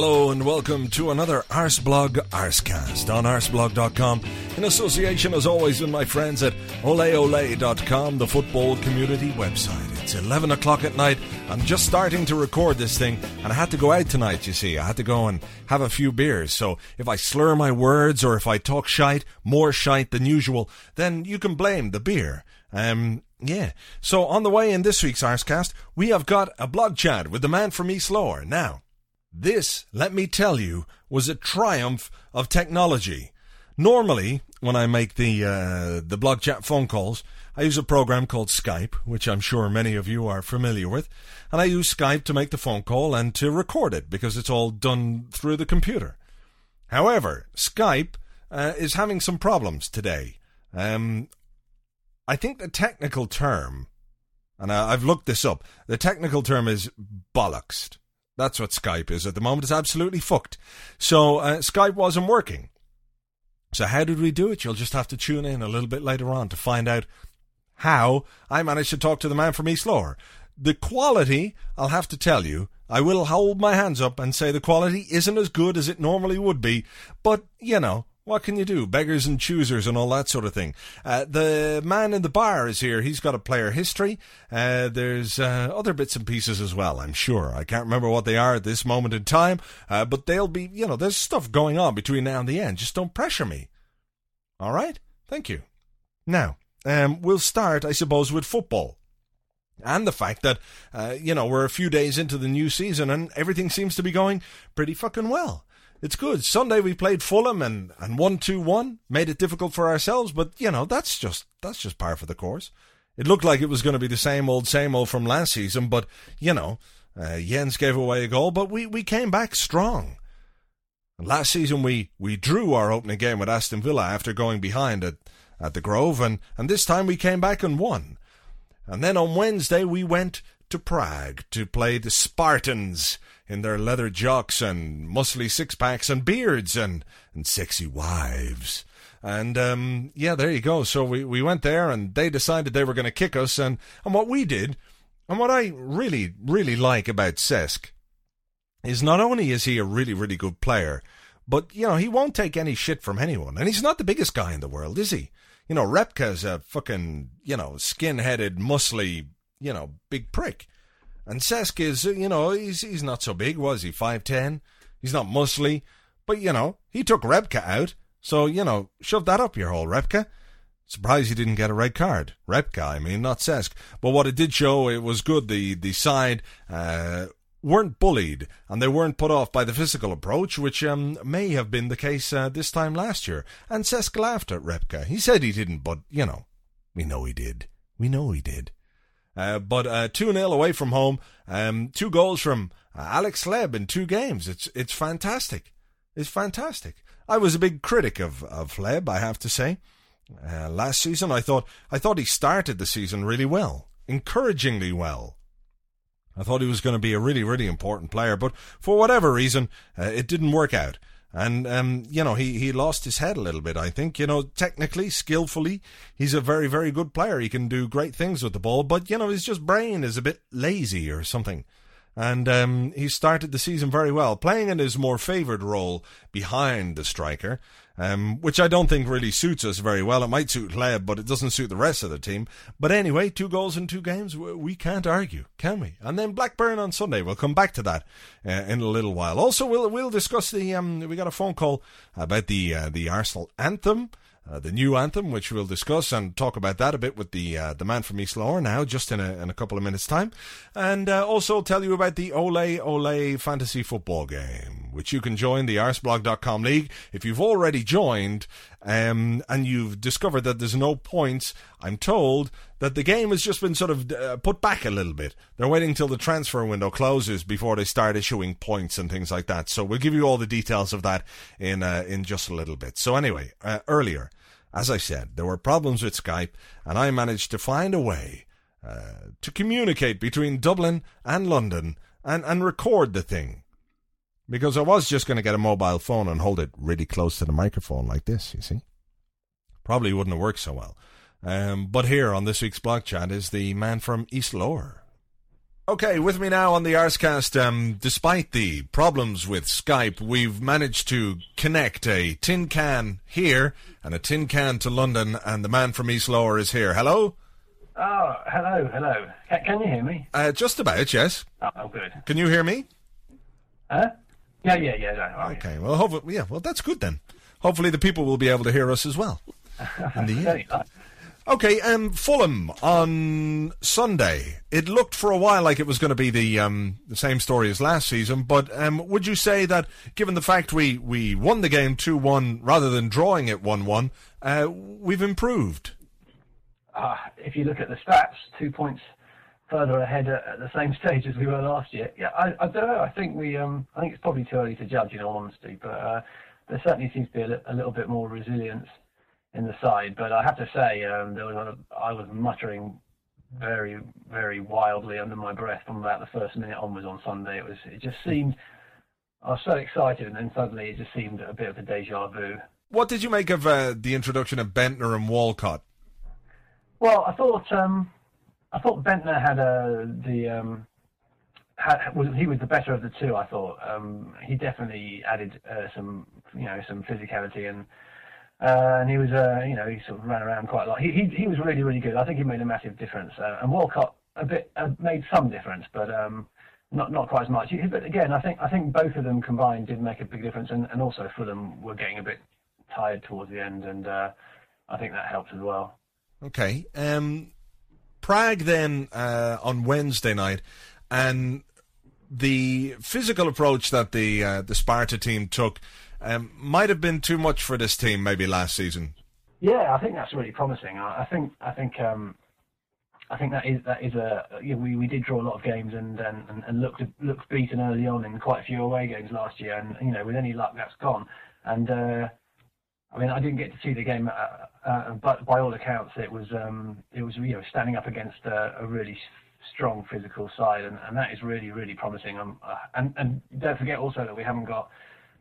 Hello and welcome to another Arseblog Arsecast on arseblog.com in association as always with my friends at oleole.com, the football community website. It's 11 o'clock at night. I'm just starting to record this thing and I had to go out tonight, you see. I had to go and have a few beers. So if I slur my words or if I talk shite, more shite than usual, then you can blame the beer. Um, yeah. So on the way in this week's Arscast, we have got a blog chat with the man from East Lower. Now, this, let me tell you, was a triumph of technology. Normally, when I make the uh, the blog chat phone calls, I use a program called Skype, which I'm sure many of you are familiar with, and I use Skype to make the phone call and to record it because it's all done through the computer. However, Skype uh, is having some problems today. Um, I think the technical term, and I, I've looked this up, the technical term is bollocks. That's what Skype is at the moment. It's absolutely fucked. So uh, Skype wasn't working. So how did we do it? You'll just have to tune in a little bit later on to find out how I managed to talk to the man from East Lower. The quality, I'll have to tell you, I will hold my hands up and say the quality isn't as good as it normally would be, but, you know, what can you do? Beggars and choosers and all that sort of thing. Uh, the man in the bar is here. He's got a player history. Uh, there's uh, other bits and pieces as well, I'm sure. I can't remember what they are at this moment in time, uh, but they'll be, you know, there's stuff going on between now and the end. Just don't pressure me. All right? Thank you. Now, um, we'll start, I suppose, with football. And the fact that, uh, you know, we're a few days into the new season and everything seems to be going pretty fucking well it's good. Sunday we played Fulham and and won two one, made it difficult for ourselves, but you know that's just that's just par for the course. It looked like it was going to be the same old same old from last season, but you know uh, Jens gave away a goal, but we we came back strong. Last season we we drew our opening game with Aston Villa after going behind at at the Grove, and and this time we came back and won. And then on Wednesday we went to Prague to play the Spartans in their leather jocks and muscly six packs and beards and, and sexy wives. And um, yeah, there you go. So we, we went there and they decided they were going to kick us. And, and what we did, and what I really, really like about Cesc, is not only is he a really, really good player, but, you know, he won't take any shit from anyone. And he's not the biggest guy in the world, is he? You know, Repka's a fucking, you know, skin headed, muscly, you know, big prick. And Cesc is, you know, he's he's not so big, was he? Five ten. He's not muscly, but you know, he took Repka out. So you know, shove that up your hole, Repka. Surprised he didn't get a red card. Repka, I mean, not Cesc. But what it did show, it was good. The the side uh, weren't bullied and they weren't put off by the physical approach, which um, may have been the case uh, this time last year. And Cesc laughed at Repka. He said he didn't, but you know, we know he did. We know he did. Uh, but uh, 2 0 away from home, um, two goals from uh, Alex Hleb in two games. It's it's fantastic. It's fantastic. I was a big critic of, of Hleb, I have to say. Uh, last season, I thought I thought he started the season really well, encouragingly well. I thought he was going to be a really, really important player, but for whatever reason, uh, it didn't work out. And, um, you know, he, he lost his head a little bit, I think. You know, technically, skillfully, he's a very, very good player. He can do great things with the ball, but, you know, his just brain is a bit lazy or something. And um, he started the season very well, playing in his more favoured role behind the striker um, which I don't think really suits us very well. It might suit Hleb, but it doesn't suit the rest of the team. But anyway, two goals in two games, we can't argue, can we? And then Blackburn on Sunday. We'll come back to that uh, in a little while. Also, we'll we'll discuss the um, we got a phone call about the uh, the Arsenal anthem. Uh, the new anthem, which we'll discuss and talk about that a bit with the uh, the man from East Lower now, just in a, in a couple of minutes' time. And uh, also tell you about the Ole Ole Fantasy Football game, which you can join the arseblog.com league. If you've already joined um, and you've discovered that there's no points, I'm told that the game has just been sort of uh, put back a little bit. They're waiting till the transfer window closes before they start issuing points and things like that. So we'll give you all the details of that in uh, in just a little bit. So anyway, earlier as I said, there were problems with Skype, and I managed to find a way uh, to communicate between Dublin and London and, and record the thing. Because I was just going to get a mobile phone and hold it really close to the microphone like this, you see. Probably wouldn't have worked so well. Um, but here on this week's blog chat is the man from East Lower. Okay, with me now on the Arsecast, um, despite the problems with Skype, we've managed to connect a tin can here and a tin can to London, and the man from East Lower is here. Hello? Oh, hello, hello. Can, can you hear me? Uh, just about, yes. Oh, oh, good. Can you hear me? Huh? Yeah, yeah, yeah. No, oh, okay, well, hopefully, yeah, well, that's good then. Hopefully the people will be able to hear us as well. In the end. Okay, um, Fulham on Sunday. It looked for a while like it was going to be the um, the same story as last season, but um, would you say that, given the fact we, we won the game two one rather than drawing it one one, uh, we've improved? Uh, if you look at the stats, two points further ahead at, at the same stage as we were last year. Yeah, I, I don't know. I think we um, I think it's probably too early to judge, in all honesty, but uh, there certainly seems to be a, li- a little bit more resilience in the side. But I have to say, um, there was a, I was muttering very, very wildly under my breath from about the first minute onwards on Sunday. It was, it just seemed, I was so excited, and then suddenly it just seemed a bit of a deja vu. What did you make of uh, the introduction of Bendtner and Walcott? Well, I thought, um, I thought Bendtner had a, the, um, had, was, he was the better of the two. I thought um, he definitely added uh, some, you know, some physicality and uh, and he was, uh, you know, he sort of ran around quite a lot. He, he, he was really, really good. I think he made a massive difference. Uh, and Walcott a bit uh, made some difference, but um, not not quite as much. But again, I think I think both of them combined did make a big difference, and, and also Fulham were getting a bit tired towards the end, and uh, I think that helped as well. Okay. Um, Prague then uh, on Wednesday night, and the physical approach that the the Sparta team took um, might have been too much for this team maybe last season. Yeah, I think that's really promising. I, think I think um, I think that is that is a you know, we we did draw a lot of games and and, and looked looked beaten early on in quite a few away games last year, and you know with any luck that's gone. And uh, I mean I didn't get to see the game, uh, uh, but by all accounts it was um, it was you know standing up against a, a really strong physical side, and, and that is really really promising. Um, uh, and and don't forget also that we haven't got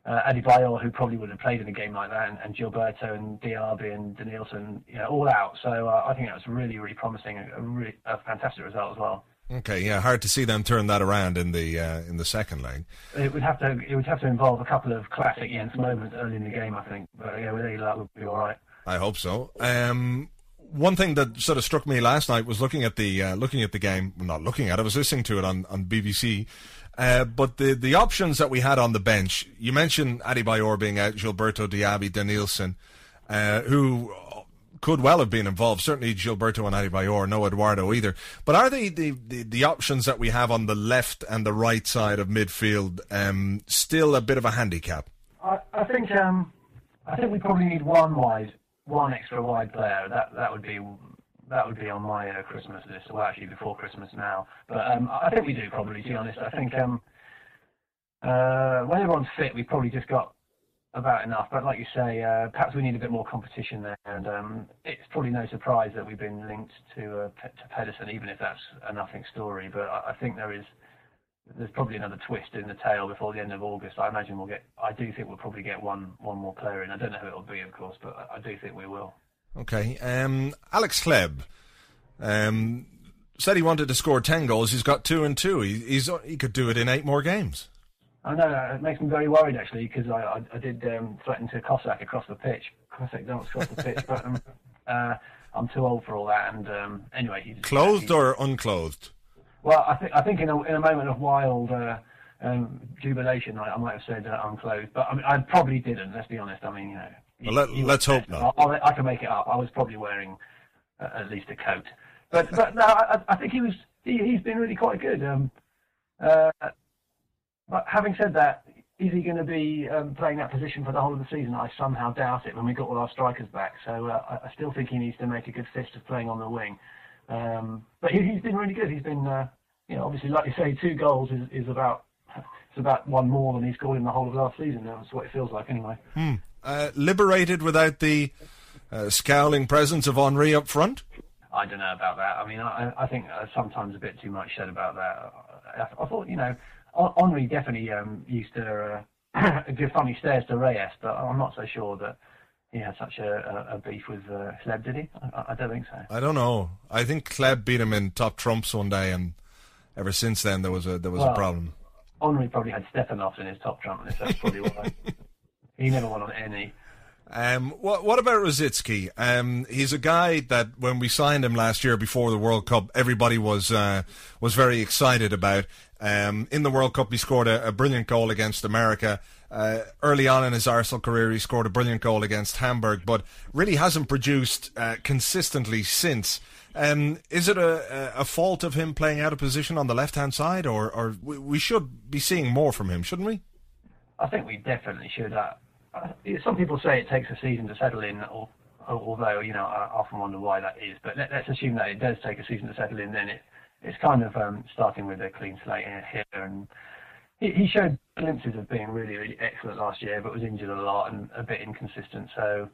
uh, Adebayor, who probably would have played in a game like that, and, and Gilberto and Diaby and Denilson, you know, all out. So uh, I think that was really, really promising, a, a, really, a fantastic result as well. Okay, yeah, hard to see them turn that around in the uh, in the second leg. It would have to it would have to involve a couple of classic Jens moments early in the game, I think. But yeah, with any luck, would be all right. I hope so. Um, one thing that sort of struck me last night was looking at the uh, looking at the game. Not looking at it, I was listening to it on on BBC uh, but the, the options that we had on the bench, you mentioned Adebayor being out, Gilberto Diaby, Denilson, uh, who could well have been involved. Certainly Gilberto and Adebayor, no Eduardo either. But are they the, the, the, options that we have on the left and the right side of midfield um, still a bit of a handicap? I, I think um, I think we probably need one wide, one extra wide player. That that would be that would be on my uh, Christmas list, well, actually before Christmas now. But um, I think we do probably, to be honest. I think um, uh, when everyone's fit, we've probably just got about enough. But like you say, uh, perhaps we need a bit more competition there. And um, it's probably no surprise that we've been linked to uh, to Pedersen, even if that's a nothing story. But I, think there is there's probably another twist in the tail before the end of August. I imagine we'll get. I do think we'll probably get one one more player in. I don't know who it'll be, of course, but I do think we will. Okay. Um, Alex Hleb um, said he wanted to score 10 goals. He's got two and two. He, he's, he could do it in eight more games. I know. It makes me very worried, actually, because I, I, I, did um, threaten to Cossack across the pitch. Cossack don't cross the pitch, but um, uh, I'm too old for all that. And um, anyway, he's clothed or unclothed. Well, I think I think in a, in a moment of wild uh, um, jubilation, I, I, might have said uh, unclothed, but I, mean, I probably didn't. Let's be honest. I mean, you know, Well, let, us hope not. I, I, can make it up. I was probably wearing uh, at least a coat, but but no, I, I think he was. He, has been really quite good. Um, uh, but having said that, is he going to be um, playing that position for the whole of the season? I somehow doubt it when we got all our strikers back. So uh, I, still think he needs to make a good fist of playing on the wing. Um, but he, has been really good. He's been, uh, you know, obviously, like you say, two goals is, is about it's about one more than he scored in the whole of last season. That's what it feels like, anyway. Hmm. Uh, liberated without the uh, scowling presence of Henri up front. I don't know about that. I mean, I, I think uh, sometimes a bit too much said about that. I, I thought, you know, Henri definitely um, used to uh, give funny stares to Reyes, but I'm not so sure that he had such a, a, a beef with uh, Hleb, did he? I, I, don't think so. I don't know. I think Hleb beat him in top trumps one day, and ever since then there was a there was well, a problem. Henri probably had Stepanov in his top trump list. That's probably why. he never won on any. Um, what, what about Rosicky? Um, he's a guy that when we signed him last year before the World Cup, everybody was uh, was very excited about. Um, in the World Cup, he scored a, a brilliant goal against America. Uh, early on in his Arsenal career, he scored a brilliant goal against Hamburg, but really hasn't produced uh, consistently since. Um, is it a, a fault of him playing out of position on the left hand side, or, or we should be seeing more from him, shouldn't we? I think we definitely should. Uh, some people say it takes a season to settle in, or, although you know I often wonder why that is. But let, us assume that it does take a season to settle in. Then it, it's kind of um, starting with a clean slate here, and he, he, showed glimpses of being really, really excellent last year, but was injured a lot and a bit inconsistent. So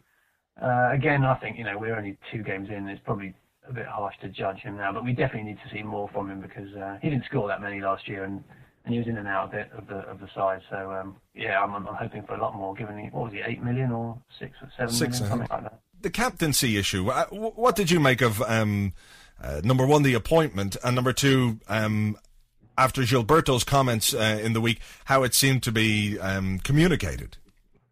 uh, again, I think you know we're only two games in. It's probably a bit harsh to judge him now, but we definitely need to see more from him because uh, he didn't score that many last year, and and he was in and out a bit of the of the side. So um, yeah, I'm, I'm hoping for a lot more. Given he, what was he, eight million or six or seven six, million, something like that. The captaincy issue. Uh, what did you make of um, uh, number one, the appointment, and number two, um, after Gilberto's comments uh, in the week, how it seemed to be um, communicated?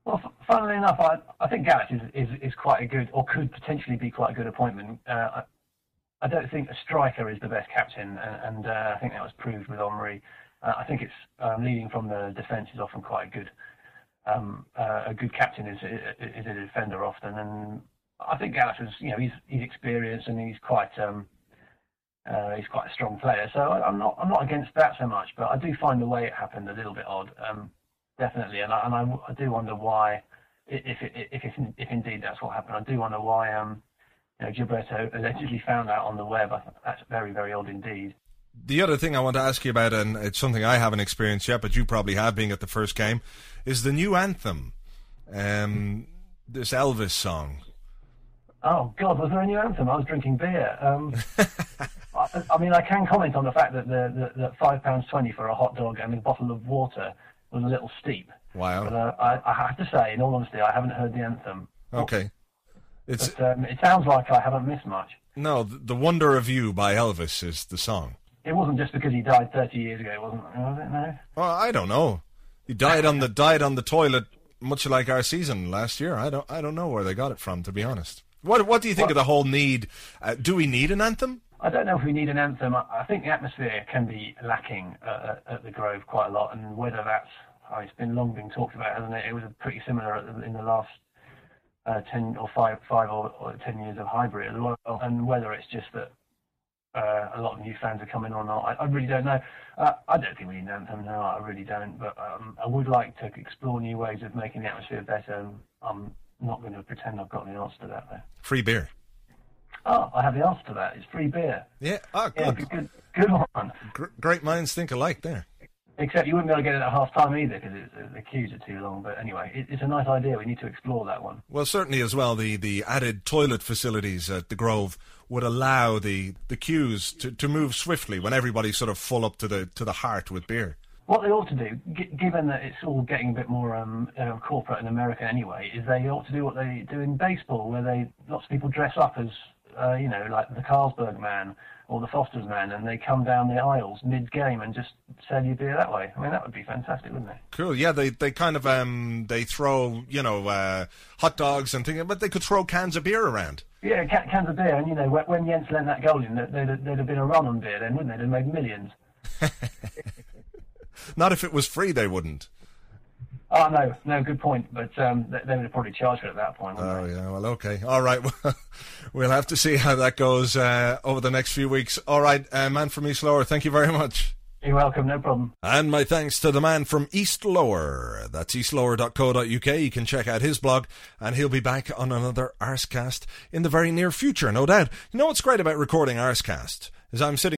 Well, funnily enough, I, I think Gareth is, is, is, quite a good, or could potentially be quite a good appointment. Uh, I, I, don't think a striker is the best captain, and, and uh, I think that was proved with Henry. Uh, I think it's um, leading from the defence is often quite a good um, uh, a good captain is, is a defender often, and I think Gareth is you know he's he's experienced and he's quite um, uh, he's quite a strong player. So I, am not I'm not against that so much, but I do find the way it happened a little bit odd, um, definitely, and I, and I, I, do wonder why if if if, if, if indeed that's what happened, I do wonder why um, you know Gilberto allegedly found out on the web. That's very very odd indeed the other thing I want to ask you about, and it's something I haven't experienced yet, but you probably have, being at the first game, is the new anthem, um, this Elvis song. Oh God, was there a new anthem? I was drinking beer. Um, I, I, mean, I can comment on the fact that the, the, the five pounds twenty for a hot dog and a bottle of water was a little steep. Wow. But uh, I, I, have to say, in all honesty, I haven't heard the anthem. Okay. It's. But, um, it sounds like I haven't missed much. No, the Wonder of You by Elvis is the song. It wasn't just because he died 30 years ago, wasn't it? Was it? No. Well, I don't know. He died on the died on the toilet, much like our season last year. I don't I don't know where they got it from, to be honest. What what do you think of the whole need? Uh, do we need an anthem? I don't know if we need an anthem. I think the atmosphere can be lacking uh, at the Grove quite a lot, and whether that's oh, it's been long been talked about, hasn't it? It was pretty similar in the last uh, ten or five five or, or ten years of Highbury as well, and whether it's just that uh, a lot of new fans are coming on. I, I really don't know. Uh, I don't think we need an anthem now. I really don't. But um, I would like to explore new ways of making the atmosphere better. I'm not going to pretend I've got the answer to that. Though. Free beer. Oh, I have the answer to that. It's free beer. Yeah. Oh, good. Yeah, good, good, good one. great minds think alike there. Except you wouldn't be able to get it at half time either because the queues are too long. But anyway, it, it's a nice idea. We need to explore that one. Well, certainly as well, the, the added toilet facilities at the Grove would allow the, the queues to, to move swiftly when everybody's sort of full up to the to the heart with beer. What they ought to do, g- given that it's all getting a bit more um, uh, corporate in America anyway, is they ought to do what they do in baseball, where they lots of people dress up as uh, you know, like the Carlsberg man or the Foster's man, and they come down the aisles mid-game and just sell you beer that way. I mean, that would be fantastic, wouldn't it? Cool. Yeah, they they kind of um they throw you know uh, hot dogs and things, but they could throw cans of beer around. Yeah, cans of beer, and you know when Jens lent that goal in, there'd, there'd have been a run on beer then, wouldn't they? They'd have made millions. Not if it was free, they wouldn't. Oh no, no, good point. But um, they, they would have probably charged it at that point. Oh they? yeah, well, okay, all right. we'll have to see how that goes uh, over the next few weeks. All right, uh, man from East Lower, thank you very much. You're welcome, no problem. And my thanks to the man from East Lower. That's eastlower.co.uk. You can check out his blog, and he'll be back on another Arsecast in the very near future, no doubt. You know what's great about recording Arsecast is I'm sitting.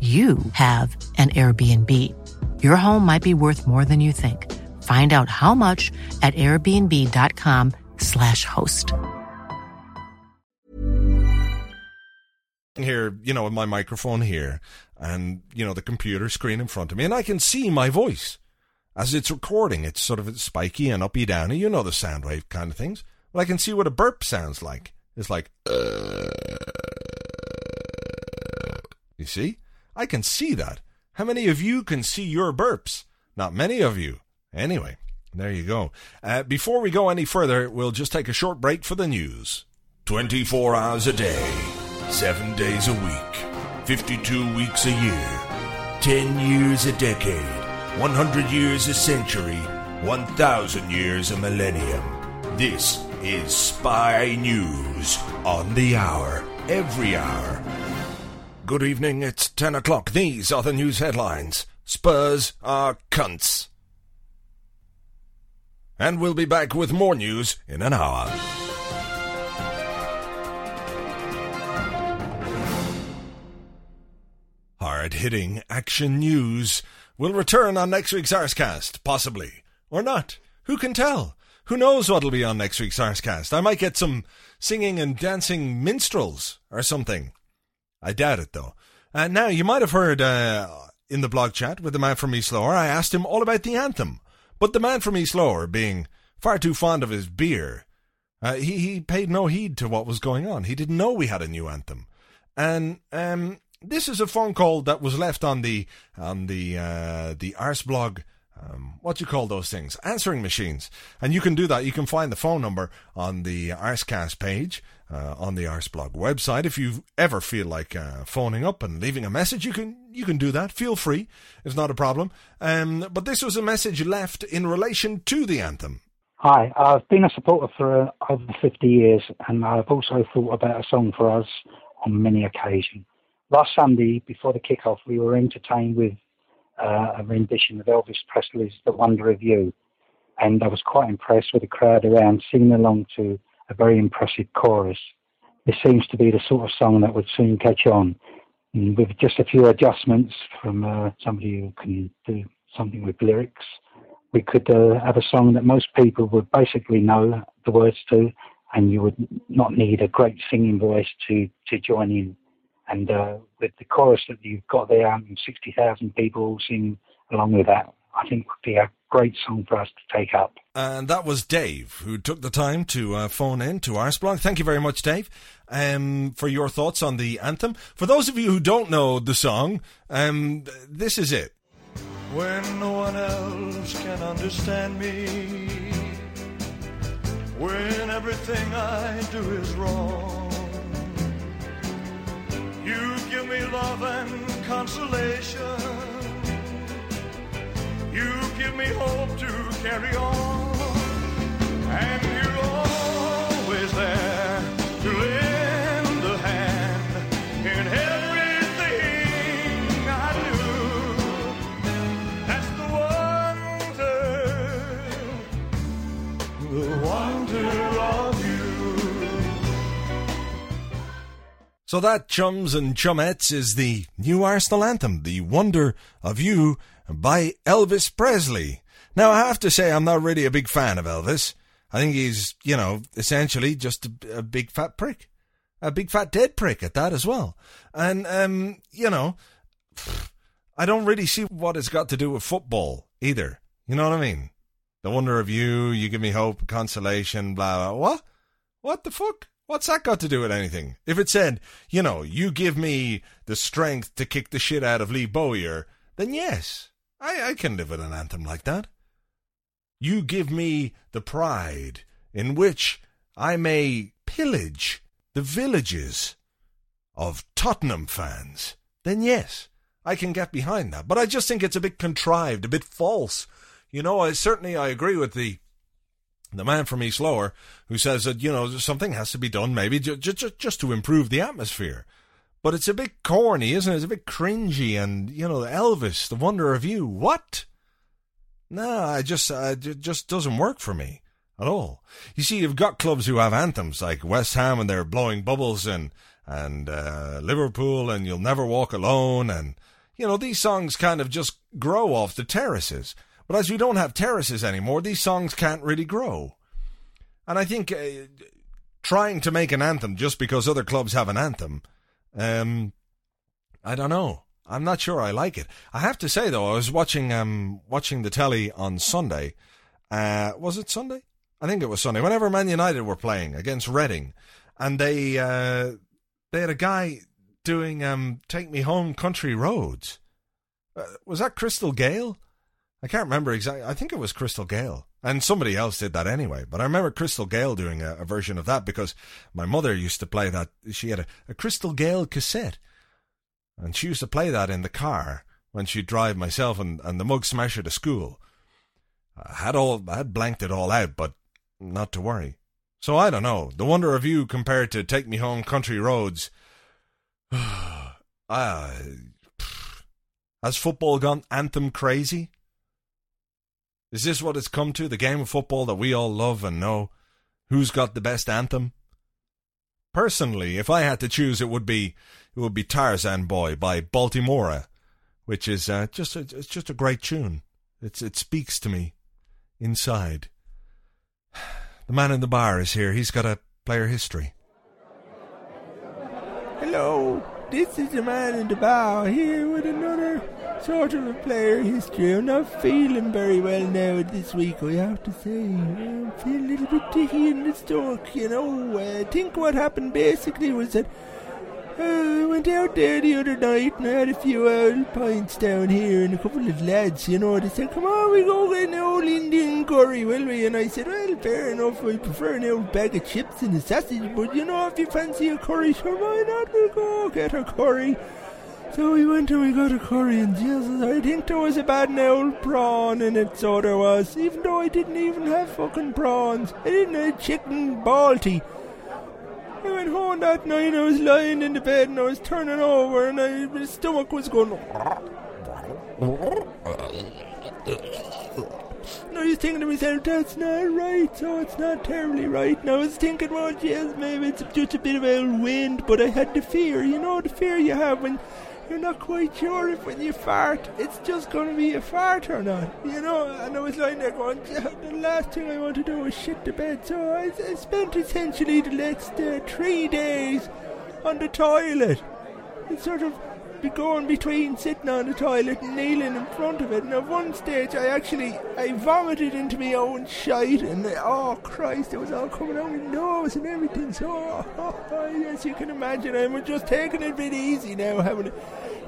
you have an Airbnb. Your home might be worth more than you think. Find out how much at airbnb.com/slash host. Here, you know, with my microphone here, and you know the computer screen in front of me, and I can see my voice as it's recording. It's sort of spiky and uppy downy, you know the sound wave kind of things. But I can see what a burp sounds like. It's like, uh, you see? I can see that. How many of you can see your burps? Not many of you. Anyway, there you go. Uh, before we go any further, we'll just take a short break for the news. 24 hours a day, 7 days a week, 52 weeks a year, 10 years a decade, 100 years a century, 1,000 years a millennium. This is Spy News on the hour, every hour. Good evening, it's 10 o'clock. These are the news headlines. Spurs are cunts. And we'll be back with more news in an hour. Hard hitting action news will return on next week's Arsecast, possibly. Or not. Who can tell? Who knows what'll be on next week's Arsecast? I might get some singing and dancing minstrels or something. I doubt it, though. Uh, now, you might have heard uh, in the blog chat with the man from East Lower, I asked him all about the anthem. But the man from East Lower, being far too fond of his beer, uh, he, he paid no heed to what was going on. He didn't know we had a new anthem. And um, this is a phone call that was left on the on the uh, the Arseblog um, what do you call those things? Answering machines. And you can do that. You can find the phone number on the Arsecast page uh, on the Arseblog website. If you ever feel like uh, phoning up and leaving a message, you can you can do that. Feel free. It's not a problem. Um, but this was a message left in relation to the anthem. Hi, I've been a supporter for uh, over 50 years, and I've also thought about a song for us on many occasions. Last Sunday, before the kick-off, we were entertained with uh, a rendition of Elvis Presley's The Wonder of You. And I was quite impressed with the crowd around singing along to a very impressive chorus. This seems to be the sort of song that would soon catch on. And with just a few adjustments from uh, somebody who can do something with lyrics, we could uh, have a song that most people would basically know the words to, and you would not need a great singing voice to, to join in. And uh, with the chorus that you've got there, and 60,000 people all sing along with that, I think would be a great song for us to take up. And that was Dave, who took the time to uh, phone in to Arseblog. Thank you very much, Dave, um, for your thoughts on the anthem. For those of you who don't know the song, um, this is it. When no one else can understand me, when everything I do is wrong, you give me love and consolation. You give me hope to carry on. And you're So that, chums and chumettes, is the new Arsenal anthem, The Wonder of You by Elvis Presley. Now, I have to say, I'm not really a big fan of Elvis. I think he's, you know, essentially just a, a big fat prick. A big fat dead prick at that as well. And, um, you know, I don't really see what it's got to do with football either. You know what I mean? The wonder of you, you give me hope, consolation, blah, blah. What? What the fuck? What's that got to do with anything? If it said, you know, you give me the strength to kick the shit out of Lee Bowyer, then yes, I, I can live with an anthem like that. You give me the pride in which I may pillage the villages of Tottenham fans, then yes, I can get behind that. But I just think it's a bit contrived, a bit false. You know, I certainly I agree with the the man from East Lower who says that you know something has to be done, maybe just just, just to improve the atmosphere. But it's a bit corny, isn't it? It's a bit cringy, and you know, Elvis, the wonder of you. What? No, I just uh, it just doesn't work for me at all. You see, you've got clubs who have anthems like West Ham, and they're blowing bubbles, and and uh, Liverpool, and You'll Never Walk Alone, and you know these songs kind of just grow off the terraces. But as we don't have terraces anymore, these songs can't really grow. And I think uh, trying to make an anthem just because other clubs have an anthem, um, I don't know. I'm not sure I like it. I have to say though, I was watching um watching the telly on Sunday. Uh, was it Sunday? I think it was Sunday. Whenever Man United were playing against Reading, and they uh, they had a guy doing um "Take Me Home, Country Roads." Uh, was that Crystal Gayle? I can't remember exactly. I think it was Crystal Gayle. And somebody else did that anyway. But I remember Crystal Gayle doing a, a version of that because my mother used to play that. She had a, a Crystal Gayle cassette. And she used to play that in the car when she'd drive myself and, and the mug smasher to school. I had all I had blanked it all out, but not to worry. So I don't know. The wonder of you compared to Take Me Home Country Roads. uh, has football gone anthem crazy? Is this what it's come to? The game of football that we all love and know? Who's got the best anthem? Personally, if I had to choose, it would be it would be Tarzan Boy by Baltimora, which is uh, just a, it's just a great tune. It's it speaks to me inside. The man in the bar is here. He's got a player history. Hello, this is the man in the bar here with another sort of a player history. I'm not feeling very well now this week, I have to say. I'm feeling a little bit dicky in the stomach, you know. Uh, I think what happened basically was that uh, I went out there the other night and I had a few old pints down here and a couple of lads, you know, they said, come on, we go get an old Indian curry, will we? And I said, well, fair enough, I prefer an old bag of chips and a sausage, but you know, if you fancy a curry, sure, why not? We'll go get a curry. So we went and we got a curry, and Jesus, I think there was about an old prawn in it, so there was, even though I didn't even have fucking prawns. I didn't have chicken balti. I went home that night, I was lying in the bed and I was turning over and I, my stomach was going. And I was thinking to myself, that's not right, so it's not terribly right. And I was thinking, well, yes, maybe it's just a bit of old wind, but I had the fear, you know, the fear you have when you're not quite sure if when you fart, it's just going to be a fart or not, you know. And I was lying there going, the last thing I want to do is shit the bed. So I, I spent essentially the next uh, three days on the toilet. It's sort of be going between sitting on the toilet and kneeling in front of it. And at one stage, I actually I vomited into my own shite, and oh Christ, it was all coming out my nose and everything. So, oh, oh, as you can imagine, I'm just taking it a bit easy now, having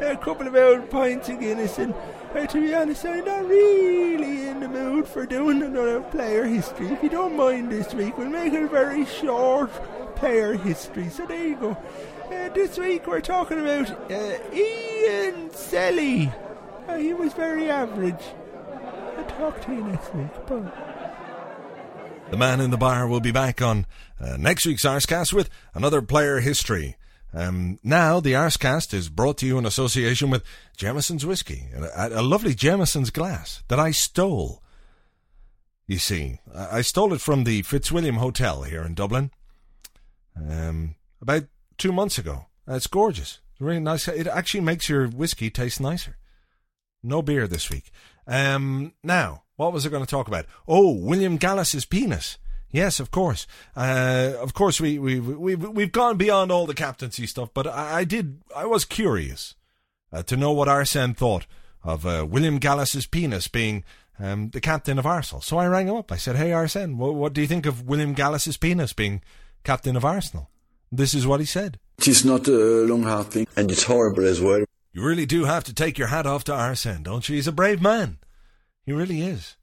a, a couple of old pints of Guinness. And uh, to be honest, I'm not really in the mood for doing another player history. If you don't mind this week, we'll make it very short player history. So there you go. Uh, this week we're talking about uh, Ian Selley. Uh, he was very average. I'll talk to you next week. Bye. The man in the bar will be back on uh, next week's Arsecast with another player history. Um, now, the Arsecast is brought to you in association with Jameson's Whiskey, a, a lovely Jameson's glass that I stole. You see, I, I stole it from the Fitzwilliam Hotel here in Dublin um, about two months ago. It's gorgeous. It's really nice. It actually makes your whiskey taste nicer. No beer this week. Um, now, what was I going to talk about? Oh, William Gallas's penis. Yes, of course. Uh, of course, we we we we've gone beyond all the captaincy stuff, but I, I did. I was curious uh, to know what Arsene thought of uh, William Gallas's penis being um, the captain of Arsenal. So I rang him up. I said, "Hey, Arsene, what, what do you think of William Gallas's penis being captain of Arsenal?" This is what he said. It's not a long, hard thing, and it's horrible as well. You really do have to take your hat off to Arsene, don't you? He's a brave man. He really is.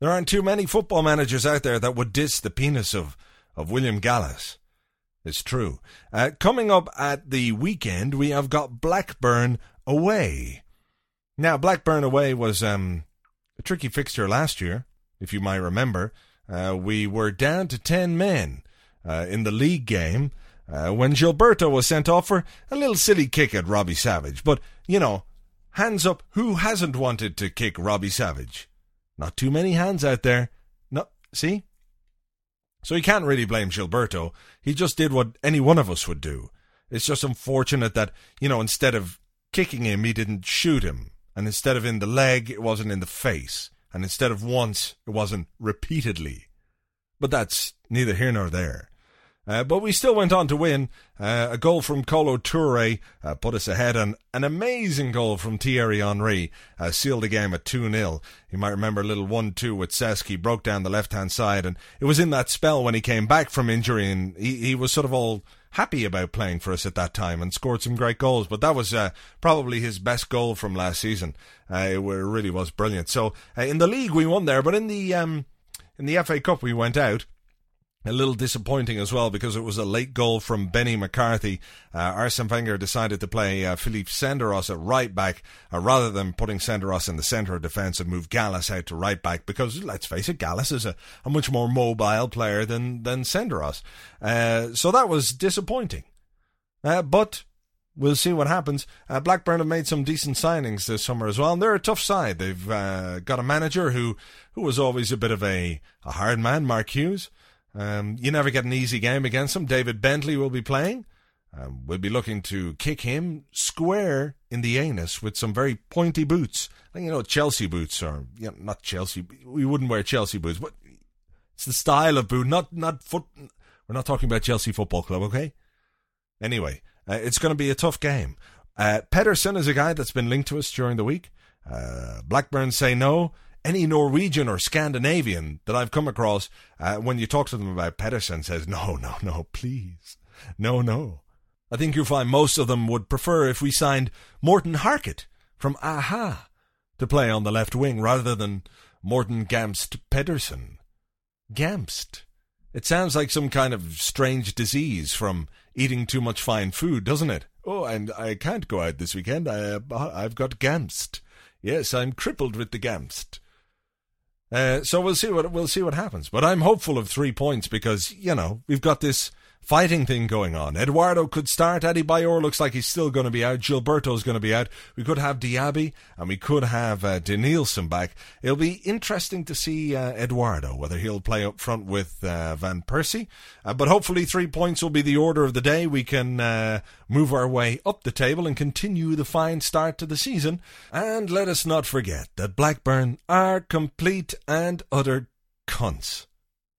There aren't too many football managers out there that would diss the penis of, of William Gallas. It's true. Uh, coming up at the weekend, we have got Blackburn away. Now, Blackburn away was um, a tricky fixture last year, if you might remember. Uh, we were down to 10 men uh, in the league game uh, when Gilberto was sent off for a little silly kick at Robbie Savage. But, you know, hands up, who hasn't wanted to kick Robbie Savage? Not too many hands out there. No, see? So you can't really blame Gilberto. He just did what any one of us would do. It's just unfortunate that, you know, instead of kicking him, he didn't shoot him. And instead of in the leg, it wasn't in the face. And instead of once, it wasn't repeatedly. But that's neither here nor there. Uh, but we still went on to win. Uh, a goal from Kolo Toure uh, put us ahead, and an amazing goal from Thierry Henry uh, sealed the game at 2 0. You might remember a little 1 2 with Seski, broke down the left hand side, and it was in that spell when he came back from injury, and he, he was sort of all happy about playing for us at that time and scored some great goals. But that was uh, probably his best goal from last season. Uh, it really was brilliant. So in the league, we won there, but in the, um, in the FA Cup, we went out a little disappointing as well because it was a late goal from Benny McCarthy. Uh, Arsene Wenger decided to play uh, Philippe Senderos at right back uh, rather than putting Senderos in the centre of defence and move Gallas out to right back because let's face it, Gallas is a, a much more mobile player than than Senderos. Uh, so that was disappointing. Uh, but we'll see what happens. Uh, Blackburn have made some decent signings this summer as well, and they're a tough side. They've uh, got a manager who who was always a bit of a, a hard man, Mark Hughes. Um, you never get an easy game against him. David Bentley will be playing. Um, we'll be looking to kick him square in the anus with some very pointy boots. You know, Chelsea boots, or you know, not Chelsea. We wouldn't wear Chelsea boots, but it's the style of boot, not not foot. We're not talking about Chelsea Football Club, okay? Anyway, uh, it's going to be a tough game. Uh, Pedersen is a guy that's been linked to us during the week. Uh, Blackburn say no any Norwegian or Scandinavian that I've come across, uh, when you talk to them about Pedersen, says, no, no, no, please. No, no. I think you'll find most of them would prefer if we signed Morten Harket from a-ha to play on the left wing rather than Morten Gamst Pedersen. Gamst. It sounds like some kind of strange disease from eating too much fine food, doesn't it? Oh, and I can't go out this weekend. I, uh, I've got Gamst. Yes, I'm crippled with the Gamst. Uh, so we'll see what we'll see what happens. But I'm hopeful of three points because you know we've got this fighting thing going on. Eduardo could start. Adebayor looks like he's still going to be out. Gilberto's going to be out. We could have Diaby and we could have uh, Denilson back. It'll be interesting to see uh, Eduardo, whether he'll play up front with uh, Van Persie. Uh, but hopefully three points will be the order of the day. We can uh, move our way up the table and continue the fine start to the season. And let us not forget that Blackburn are complete and utter cunts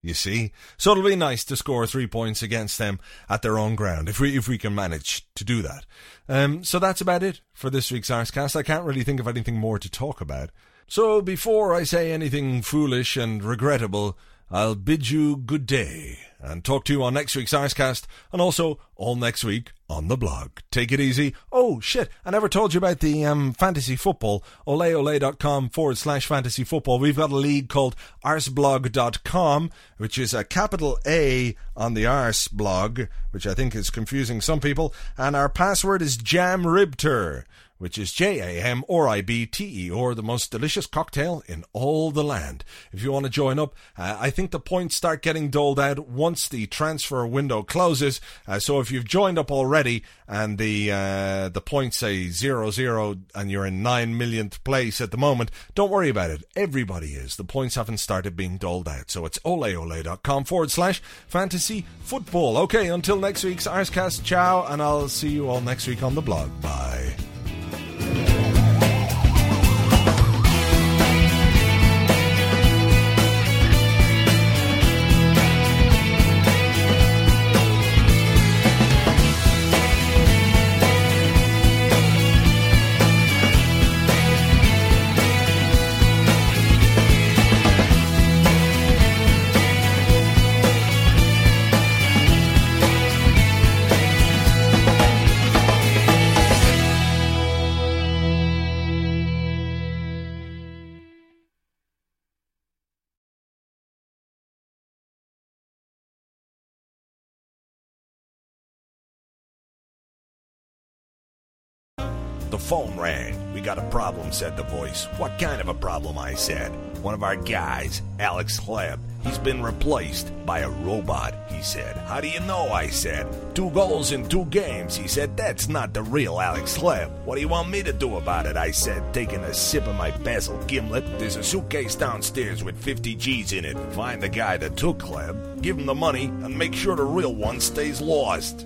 you see. So it'll be nice to score three points against them at their own ground if we if we can manage to do that. Um, so that's about it for this week's Arsecast. I can't really think of anything more to talk about. So before I say anything foolish and regrettable, I'll bid you good day and talk to you on next week's Arsecast and also all next week on the blog. Take it easy. Oh, shit. I never told you about the um, fantasy football. oleole.com forward slash fantasy football. We've got a league called arseblog.com, which is a capital A on the arse blog, which I think is confusing some people. And our password is jamribter which is J A M or I B T E or the most delicious cocktail in all the land. If you want to join up, uh, I think the points start getting doled out once the transfer window closes. Uh, so if you've joined up already and the uh, the points say zero zero and you're in nine millionth place at the moment, don't worry about it. Everybody is. The points haven't started being doled out. So it's oleole.com forward slash fantasy football. Okay, until next week's Arsecast, ciao, and I'll see you all next week on the blog. Bye. Thank you. The phone rang. We got a problem, said the voice. What kind of a problem? I said. One of our guys, Alex Hleb, he's been replaced by a robot, he said. How do you know? I said. Two goals in two games. He said, That's not the real Alex Hleb. What do you want me to do about it? I said, taking a sip of my basil gimlet. There's a suitcase downstairs with 50 G's in it. Find the guy that took Hleb, give him the money, and make sure the real one stays lost.